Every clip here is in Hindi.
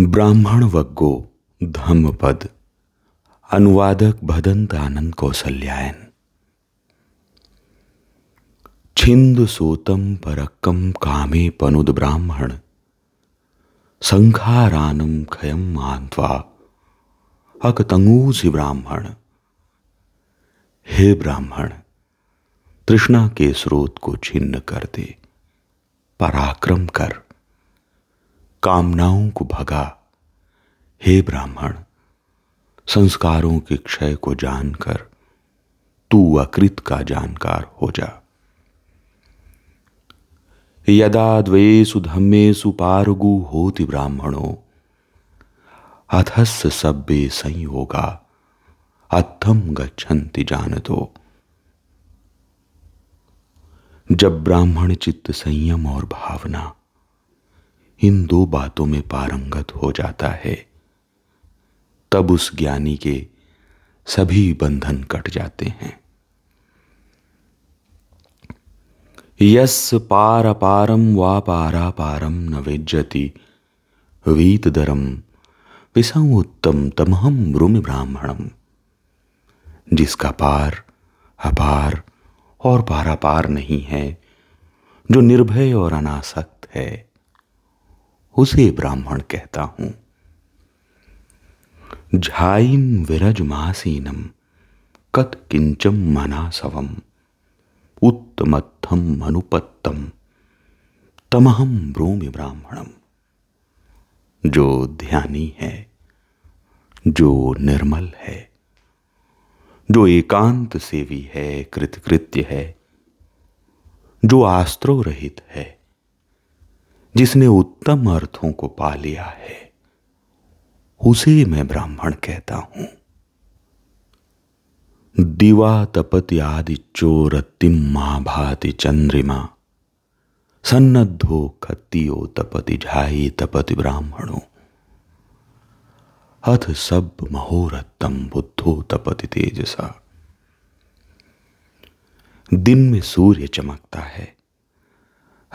ब्राह्मण वग्गो धम्मपद। अनुवादक भदंत आनंद कौशल्यायन छिंद सोतम परक्कम कामे पनुद ब्राह्मण। संखारानम खयम मानवा अकतंगूसी ब्राह्मण। हे ब्राह्मण, तृष्णा के स्रोत को छिन्न कर दे पराक्रम कर। कामनाओं को भगा। हे ब्राह्मण, संस्कारों के क्षय को जानकर तू अकृत का जानकार हो जा। यदा द्वेषु धम्मेषु पारगु होति ब्राह्मणों, अथस्य सभ्य संयोगा अथम गच्छन्ति जानतो। जब ब्राह्मण चित्त संयम और भावना इन दो बातों में पारंगत हो जाता है। तब उस ज्ञानी के सभी बंधन कट जाते हैं। यस पार अपारम वा पारा पारम न वेज्जति वीतदरम विसम उत्तम तमहम ब्रूमि ब्राह्मणम जिसका पार अपार और पारापार नहीं है, जो निर्भय और अनासक्त है। उसे ब्राह्मण कहता हूँ। झाइम विरज मासीनम कत किंचम मनासवम उत्तमत्थम मनुपत्तम तमहम ब्रूमि ब्राह्मणम। जो ध्यानी है, जो निर्मल है, जो एकांत सेवी है, कृतकृत्य है, जो आस्त्रो रहित है जिसने उत्तम अर्थों को पा लिया है, उसे मैं ब्राह्मण कहता हूँ। दिवा तपति आदि चोरतिम माँ भाति चंद्रिमा, सन्नद्धो खत्तियो तपति झाई तपति ब्राह्मणो। अथ सब महोरत्तम बुद्धो तपति तेजसा। दिन में सूर्य चमकता है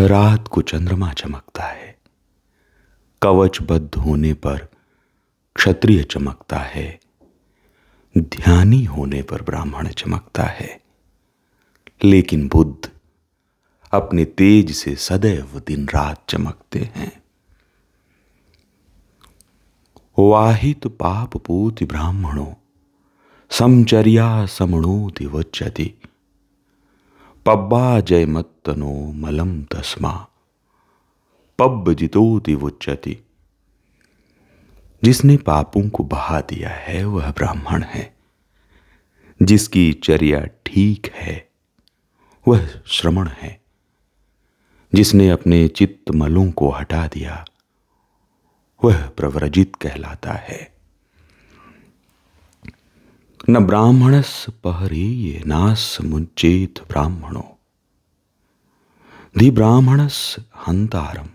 रात को चंद्रमा चमकता है। कवचबद्ध होने पर क्षत्रिय चमकता है। ध्यानी होने पर ब्राह्मण चमकता है। लेकिन बुद्ध अपने तेज से सदैव दिन रात चमकते हैं। वाहित पाप पूति ब्राह्मणों, समचर्या समणोति वच्यति। पब्बा जय मत्तनो मलम तस्मा। पब जितोति वुच्चति जिसने पापों को बहा दिया है, वह ब्राह्मण है। जिसकी चर्या ठीक है, वह श्रमण है। जिसने अपने चित्त मलों को हटा दिया, वह प्रव्रजित कहलाता है। न ब्राह्मणस पहरेये, नास मुंचेत ब्राह्मणो। धि ब्राह्मणस हंतारम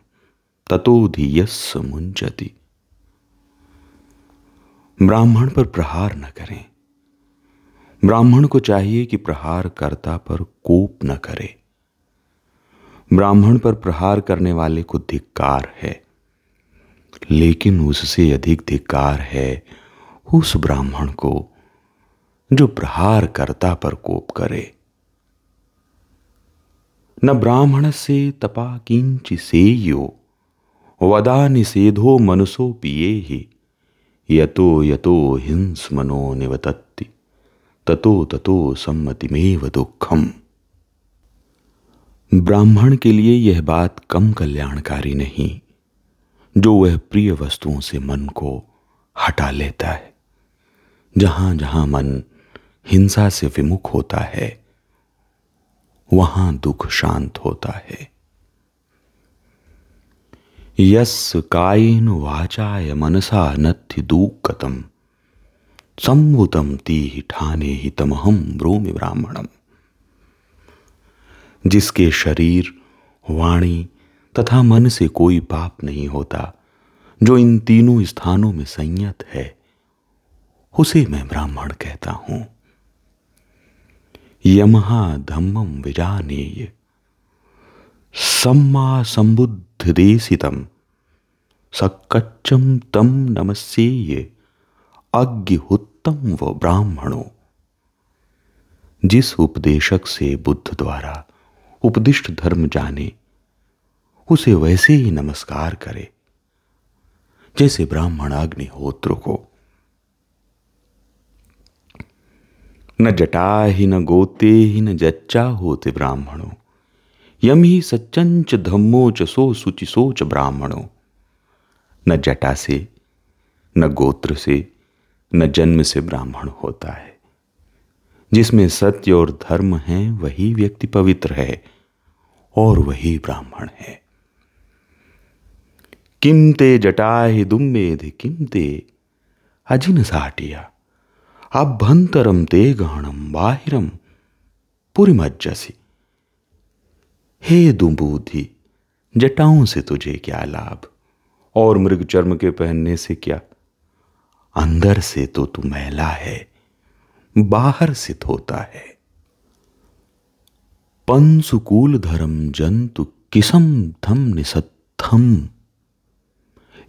ततो धीयस मुंजति ब्राह्मण पर प्रहार न करें। ब्राह्मण को चाहिए कि प्रहार करता पर कोप न करे। ब्राह्मण पर प्रहार करने वाले को धिक्कार है, लेकिन उससे अधिक धिक्कार है उस ब्राह्मण को जो प्रहार करता पर कोप करे। न ब्राह्मण से तपा किंच से यो, वदा निषेधो मनसो पिए ही। यतो यतो हिंस मनो निवतत्ति, ततो ततो सम्मतिमेव दुखम। ब्राह्मण के लिए यह बात कम कल्याणकारी नहीं, जो वह प्रिय वस्तुओं से मन को हटा लेता है। जहाँ जहाँ मन हिंसा से विमुख होता है। वहाँ दुख शांत होता है। यस कायन वाचाय मनसा नथि दूकतम। ती ठाने ही तमहम ब्रोमि ब्राह्मणम। जिसके शरीर, वाणी तथा मन से कोई पाप नहीं होता, जो इन तीनों स्थानों में संयत है, उसे मैं ब्राह्मण कहता हूँ। यमहा धम्मम विजानेय। सम्मा संबुद्ध देशितम सकच्चम तम नमस्ये अज्ञहुत्तम व ब्राह्मणों। जिस उपदेशक से बुद्ध द्वारा उपदिष्ट धर्म जाने, उसे वैसे ही नमस्कार करे। जैसे ब्राह्मण अग्निहोत्र को न जटा ही न गोते ही न जच्चा होते ब्राह्मणों। यम ही सच्चंच धम्मोच सो सुचि सोच ब्राह्मणों। न जटा से, न गोत्र से, न जन्म से ब्राह्मण होता है। जिसमें सत्य और धर्म है, वही व्यक्ति पवित्र है और वही ब्राह्मण है। किमते जटाहि दुम्मेधि किमते अजिन साटिया ते गहणम बाहिरम पुरिमज्जसी। हे दुबूधि जटाओं से तुझे क्या लाभ? और मृग चर्म के पहनने से क्या? अंदर से तो तू मैला है, बाहर से धोता है। पंसुकूल धर्म जंतु किसम धम निसत्थम,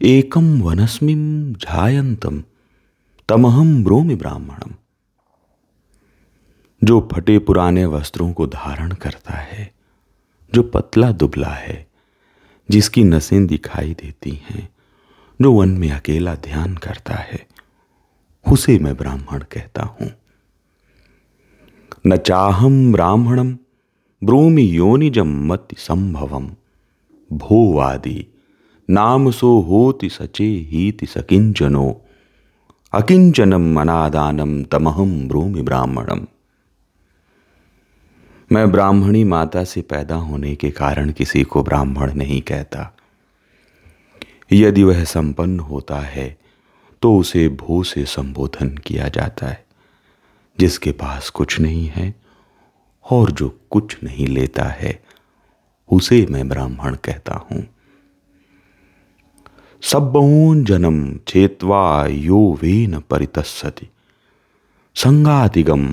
एकम वनस्मिम झायंतम तमहम ब्रोमि ब्राह्मणम। जो फटे पुराने वस्त्रों को धारण करता है, जो पतला दुबला है, जिसकी नसें दिखाई देती हैं, जो वन में अकेला ध्यान करता है, उसे मैं ब्राह्मण कहता हूँ। न चाहम ब्राह्मणम ब्रूमि योनिजम मति संभवम भोवादि नाम सो होति सचे हीति सकिंचनो अकिंचनम अनादानम तमहम ब्रूमि ब्राह्मणम। मैं ब्राह्मणी माता से पैदा होने के कारण किसी को ब्राह्मण नहीं कहता। यदि वह संपन्न होता है तो उसे भू से संबोधन किया जाता है, जिसके पास कुछ नहीं है और जो कुछ नहीं लेता है, उसे मैं ब्राह्मण कहता हूँ। सब्बून जन्म चेत्वा यो वेन परितस्सति। संगातिगम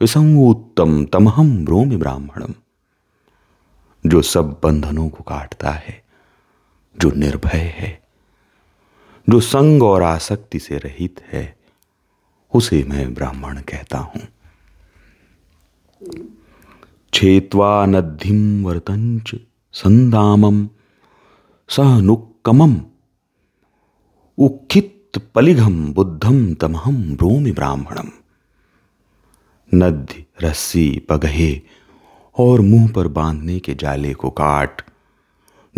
विसंगोत्तम तमहम ब्रोमि ब्राह्मणम। जो सब बंधनों को काटता है, जो निर्भय है, जो संग और आसक्ति से रहित है, उसे मैं ब्राह्मण कहता हूँ। छेत्वा नद्धिम वर्तंच संदामम सहनुक्कमम उखित पलिघम बुद्धम तमहम ब्रोमि ब्राह्मणम नद्य, रस्सी, पगहे और मुँह पर बांधने के जाले को काट,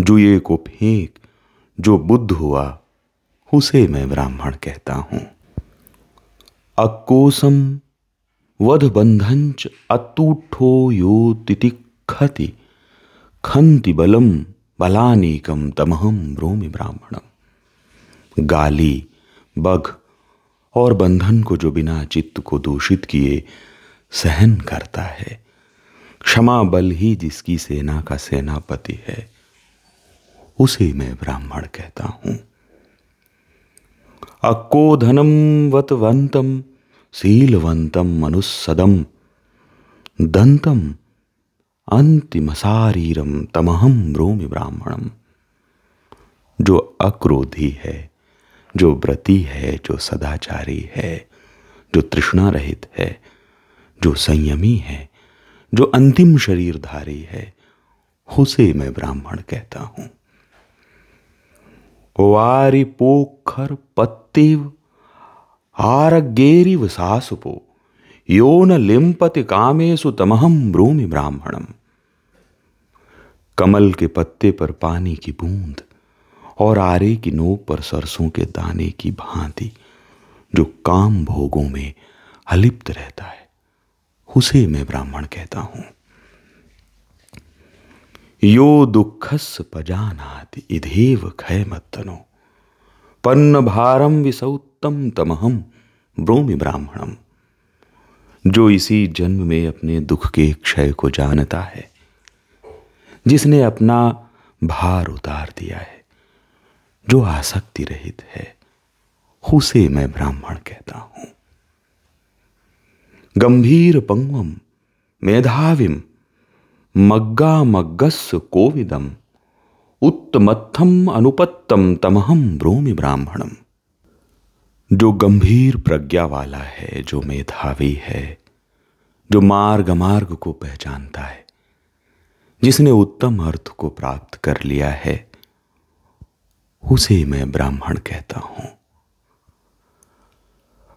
जुए को फेंक, जो बुद्ध हुआ, उसे मैं ब्राह्मण कहता हूँ। अकोसम वध बंधंच अतूठो यो तितिखति खंति बलम बलानीकम तमहम ब्रोमि ब्राह्मणम। गाली बघ और बंधन को जो बिना चित्त को दूषित किए सहन करता है। क्षमा बल ही जिसकी सेना का सेनापति है, उसे मैं ब्राह्मण कहता हूँ। अक्कोधनम वतवंतम शीलवंतम मनुस्सदम, दंतम अंतिमसारीरम तमहम ब्रोमि ब्राह्मणम। जो अक्रोधी है जो व्रती है, जो सदाचारी है, जो तृष्णा रहित है, जो संयमी है, जो अंतिम शरीरधारी है, उसे मैं ब्राह्मण कहता हूँ। वारी पोखर पत्तिव, आरगेरिव सासुपो यो न लिम्पति कामेशु तमहम ब्रूमि ब्राह्मणम। कमल के पत्ते पर पानी की बूंद और आरे की नोक पर सरसों के दाने की भांति, जो काम भोगों में अलिप्त रहता है, उसे मैं ब्राह्मण कहता हूँ। यो दुखस पजानाति, इधेव खय मत्तनो पन्न भारम विसौत्तम तमहम ब्रोमि ब्राह्मणम। जो इसी जन्म में अपने दुख के क्षय को जानता है, जिसने अपना भार उतार दिया है। जो आसक्ति रहित है, उसे मैं ब्राह्मण कहता हूँ। गंभीर पंगम मेधाविम, मग्गा मग्गस कोविदम, उत्तमत्थम अनुपत्तम तमहम ब्रोमि ब्राह्मणम। जो गंभीर प्रज्ञा वाला है, जो मेधावी है, जो मार्ग मार्ग को पहचानता है, जिसने उत्तम अर्थ को प्राप्त कर लिया है उसे मैं ब्राह्मण कहता हूँ।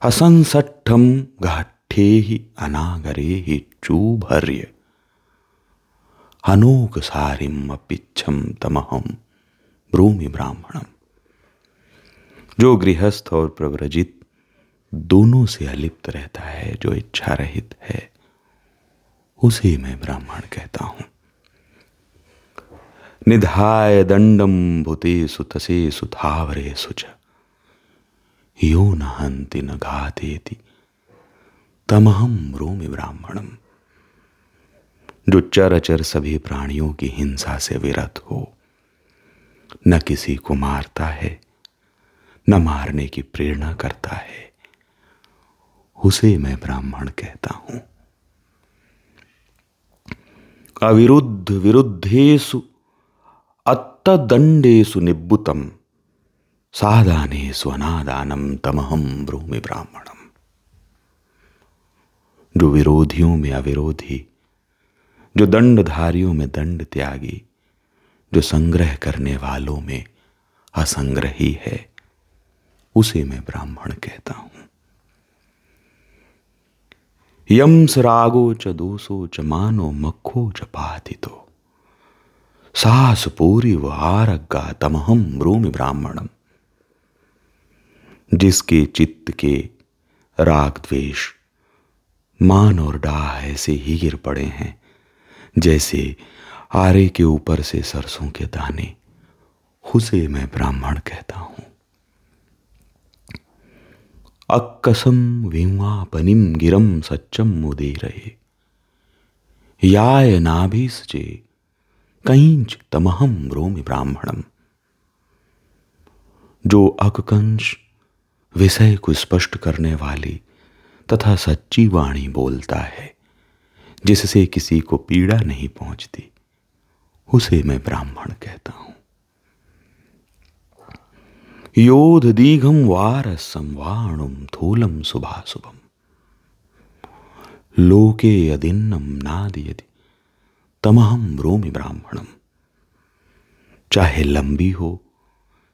असंसठम घाठे ही अनागरे ही चूभर्य। अनोक सारिम पिछम तमहम ब्रूमि ब्राह्मणम। जो गृहस्थ और प्रव्रजित दोनों से अलिप्त रहता है, जो इच्छा रहित है, उसे मैं ब्राह्मण कहता हूँ। निधाय दंडम भूते सुतसे सुथावरे सुच। यो न हंति न घातेति। तमहम रोमि ब्राह्मणम। जो चर अचर सभी प्राणियों की हिंसा से विरत हो। न किसी को मारता है, न मारने की प्रेरणा करता है। उसे मैं ब्राह्मण कहता हूँ। अविरुद्ध विरुद्धेशु अत्तदंडेशु निबुतम साधानेशु अनादानम तमहम ब्रूमि ब्राह्मणम। जो विरोधियों में अविरोधी, जो दंडधारियों में दंड त्यागी, जो संग्रह करने वालों में असंग्रही है, उसे मैं ब्राह्मण कहता हूँ। यम्स रागो च दोषो च मानो मखो च पातितो। सास पूरी व आरगा तमहम ब्रूमि ब्राह्मणम जिसके चित्त के राग द्वेष मान और डाह ऐसे ही गिर पड़े हैं, जैसे आरे के ऊपर से सरसों के दाने, उसे मैं ब्राह्मण कहता हूँ। अक्कसम विवापनिम गिरम सच्चम मुदे रहे याय नाभिसचे कंच तमहम रोमि ब्राह्मणम। जो अककंश विषय को स्पष्ट करने वाली तथा सच्ची वाणी बोलता है, जिससे किसी को पीड़ा नहीं पहुँचती, उसे मैं ब्राह्मण कहता हूँ। योध दीघम वारसम वाणुम थूलम शुभाशुभम लोके यदिन्नम नादयति। तमहम रोमि ब्राह्मणम। चाहे लंबी हो,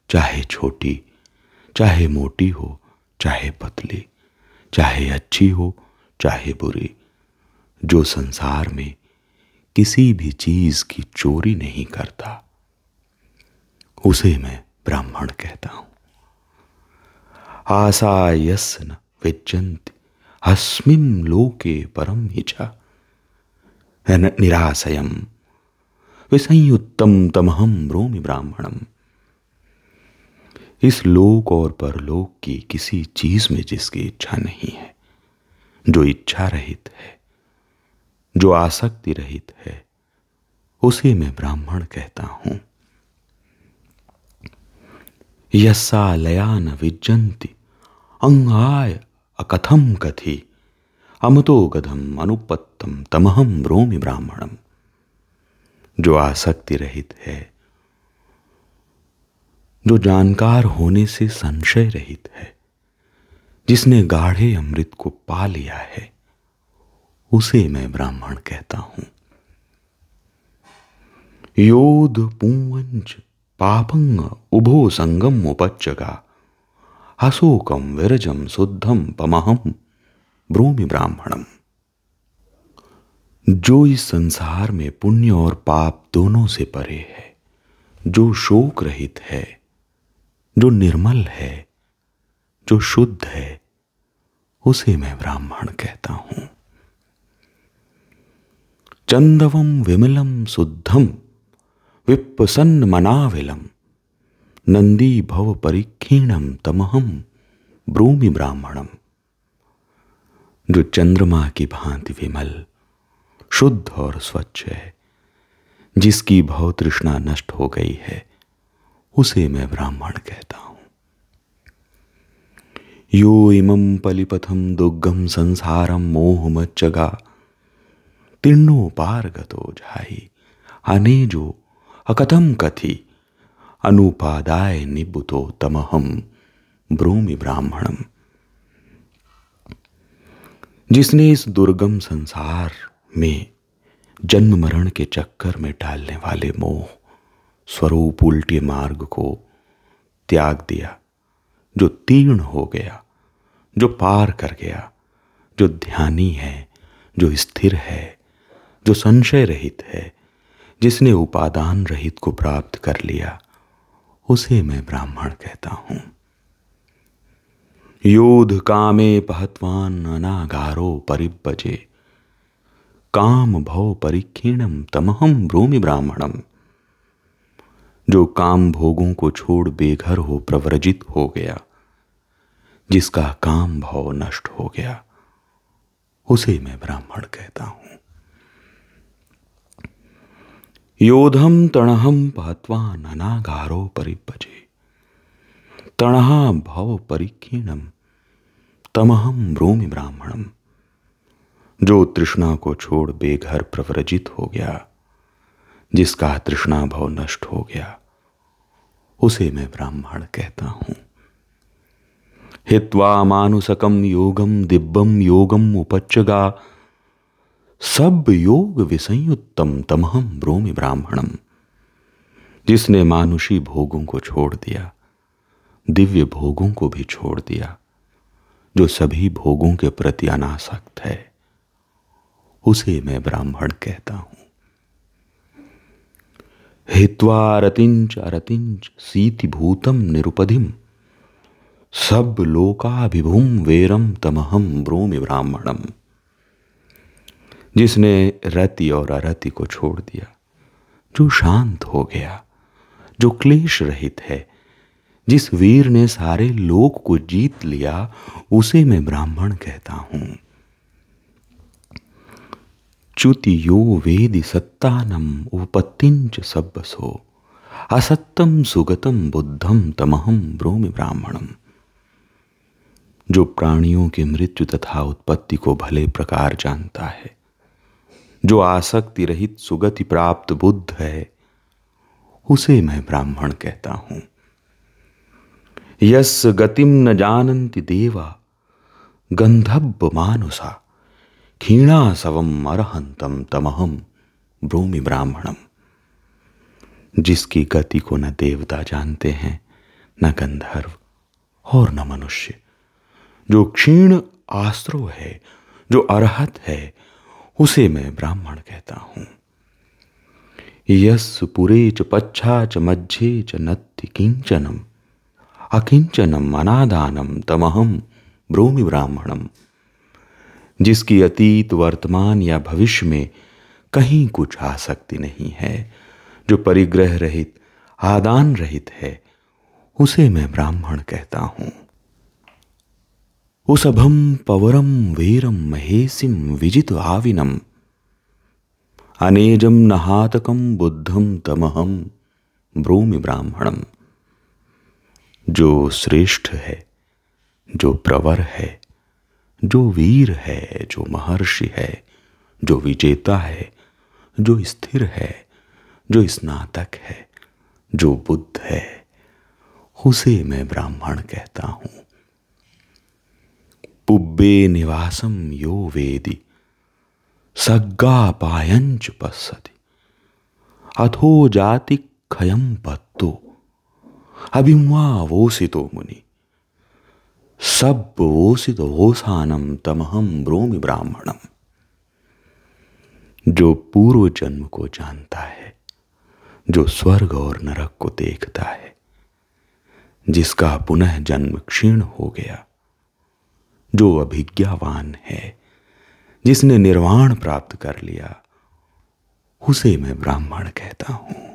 चाहे छोटी, चाहे मोटी हो, चाहे पतली, चाहे अच्छी हो, चाहे बुरी, जो संसार में किसी भी चीज़ की चोरी नहीं करता, उसे मैं ब्राह्मण कहता हूँ। आसायसन विज्जन्ति अस्मिन् लोके परम इच्छा निराशयम। विसंयुक्तम तमहम रोमि ब्राह्मणम। इस लोक और परलोक की किसी चीज़ में जिसकी इच्छा नहीं है, जो इच्छा रहित है, जो आसक्ति रहित है, उसे मैं ब्राह्मण कहता हूँ। यस्सा न विजंती, अंगाय अकथम कथि अमतो गधम अनुपत्तम तमहम रोमि ब्राह्मणम। जो आसक्ति रहित है, जो जानकार होने से संशय रहित है, जिसने गाढ़े अमृत को पा लिया है, उसे मैं ब्राह्मण कहता हूँ। योध पूवंच पापंग उभो संगम उपच्चगा अशोकम विरजम शुद्धम पमहम। ब्रूमि ब्राह्मणम। जो इस संसार में पुण्य और पाप दोनों से परे है, जो शोक रहित है, जो निर्मल है, जो शुद्ध है, उसे मैं ब्राह्मण कहता हूँ। चंदवम विमलम शुद्धम, विप्रसन्न मनाविलम, नंदी भव परिक्षीणम तमहम ब्रूमि ब्राह्मणम। जो चंद्रमा की भांति विमल, शुद्ध और स्वच्छ है। जिसकी भव तृष्णा नष्ट हो गई है, उसे मैं ब्राह्मण कहता हूँ। यो इमं पलिपथम दुर्गम संसारम मोह मच्चगा तीर्णो पार गतो जाई अने जो अकथम कथि। अनुपादाय निबुतो तमहम ब्रूमि ब्राह्मणम। जिसने इस दुर्गम संसार में जन्म मरण के चक्कर में डालने वाले मोह स्वरूप उल्टे मार्ग को त्याग दिया, जो तीर्ण हो गया, जो पार कर गया, जो ध्यानी है, जो स्थिर है, जो संशय रहित है, जिसने उपादान रहित को प्राप्त कर लिया, उसे मैं ब्राह्मण कहता हूँ। योध कामे पहत्वान अनागारो परिबजे काम भव परिक्षीणम तमहम ब्रूमि ब्राह्मणम जो काम भोगों को छोड़ बेघर हो प्रव्रजित हो गया, जिसका काम भाव नष्ट हो गया, उसे मैं ब्राह्मण कहता हूँ। योधम तणहम पहत्वान अनागारो परिपजे तणहा भव परिक्षीणम तमहम ब्रूमि ब्राह्मणम। जो तृष्णा को छोड़ बेघर प्रव्रजित हो गया, जिसका तृष्णा भाव नष्ट हो गया, उसे मैं ब्राह्मण कहता हूँ। हित्वा मानुसकम योगम दिव्यम योगम उपच्चगा, सब योग विसंयुत्तम तमहम ब्रोमि ब्राह्मणम, जिसने मानुषी भोगों को छोड़ दिया, दिव्य भोगों को भी छोड़ दिया। जो सभी भोगों के प्रति अनासक्त है, उसे मैं ब्राह्मण कहता हूँ। हित्वा रतिंच अरतिंच सीति भूतम निरुपधिम, सब लोकाभिभूम वेरम तमहम ब्रोमि ब्राह्मणम। जिसने रति और अरति को छोड़ दिया, जो शांत हो गया, जो क्लेश रहित है जिस वीर ने सारे लोक को जीत लिया, उसे मैं ब्राह्मण कहता हूँ। च्युति यो वेदि सत्तानम उपत्तिंच सब्बसो। असत्यम सुगतम बुद्धम तमहम ब्रोमि ब्राह्मणम। जो प्राणियों की मृत्यु तथा उत्पत्ति को भले प्रकार जानता है, जो आसक्ति रहित सुगति प्राप्त बुद्ध है, उसे मैं ब्राह्मण कहता हूँ। यस गतिम न जानन्ति देवा गंधब मानुषा क्षीणा सवम अरहंतम तमहम ब्रूमि ब्राह्मणम। जिसकी गति को न देवता जानते हैं, न गंधर्व और न मनुष्य। जो क्षीण आश्रो है, जो अरहत है, उसे मैं ब्राह्मण कहता हूँ। यस पुरे च पच्छा च मज्जे च नत्ति किंचनम अकिंचनम अनादानम तमहम ब्रोमि ब्राह्मणम। जिसकी अतीत वर्तमान या भविष्य में कहीं कुछ आसक्ति नहीं है, जो परिग्रह रहित, आदान रहित है, उसे मैं ब्राह्मण कहता हूँ। उसभम पवरम वीरम महेशिम विजित आविनम। अनेजम नहातकम बुद्धम तमहम ब्रूमि ब्राह्मणम। जो श्रेष्ठ है, जो प्रवर है, जो वीर है, जो महर्षि है, जो विजेता है, जो स्थिर है, जो स्नातक है, जो बुद्ध है, उसे मैं ब्राह्मण कहता हूँ। पुब्बे निवासम यो वेदि, सग्गा पायंच पश्यति। अथो जाति खयम पत्तो अभिमा वोसितो मुनि सब वोसित ओसानम तमहम ब्रोमि ब्राह्मणम। जो पूर्व जन्म को जानता है, जो स्वर्ग और नरक को देखता है, जिसका पुनः जन्म क्षीण हो गया, जो अभिज्ञावान है, जिसने निर्वाण प्राप्त कर लिया, उसे मैं ब्राह्मण कहता हूँ।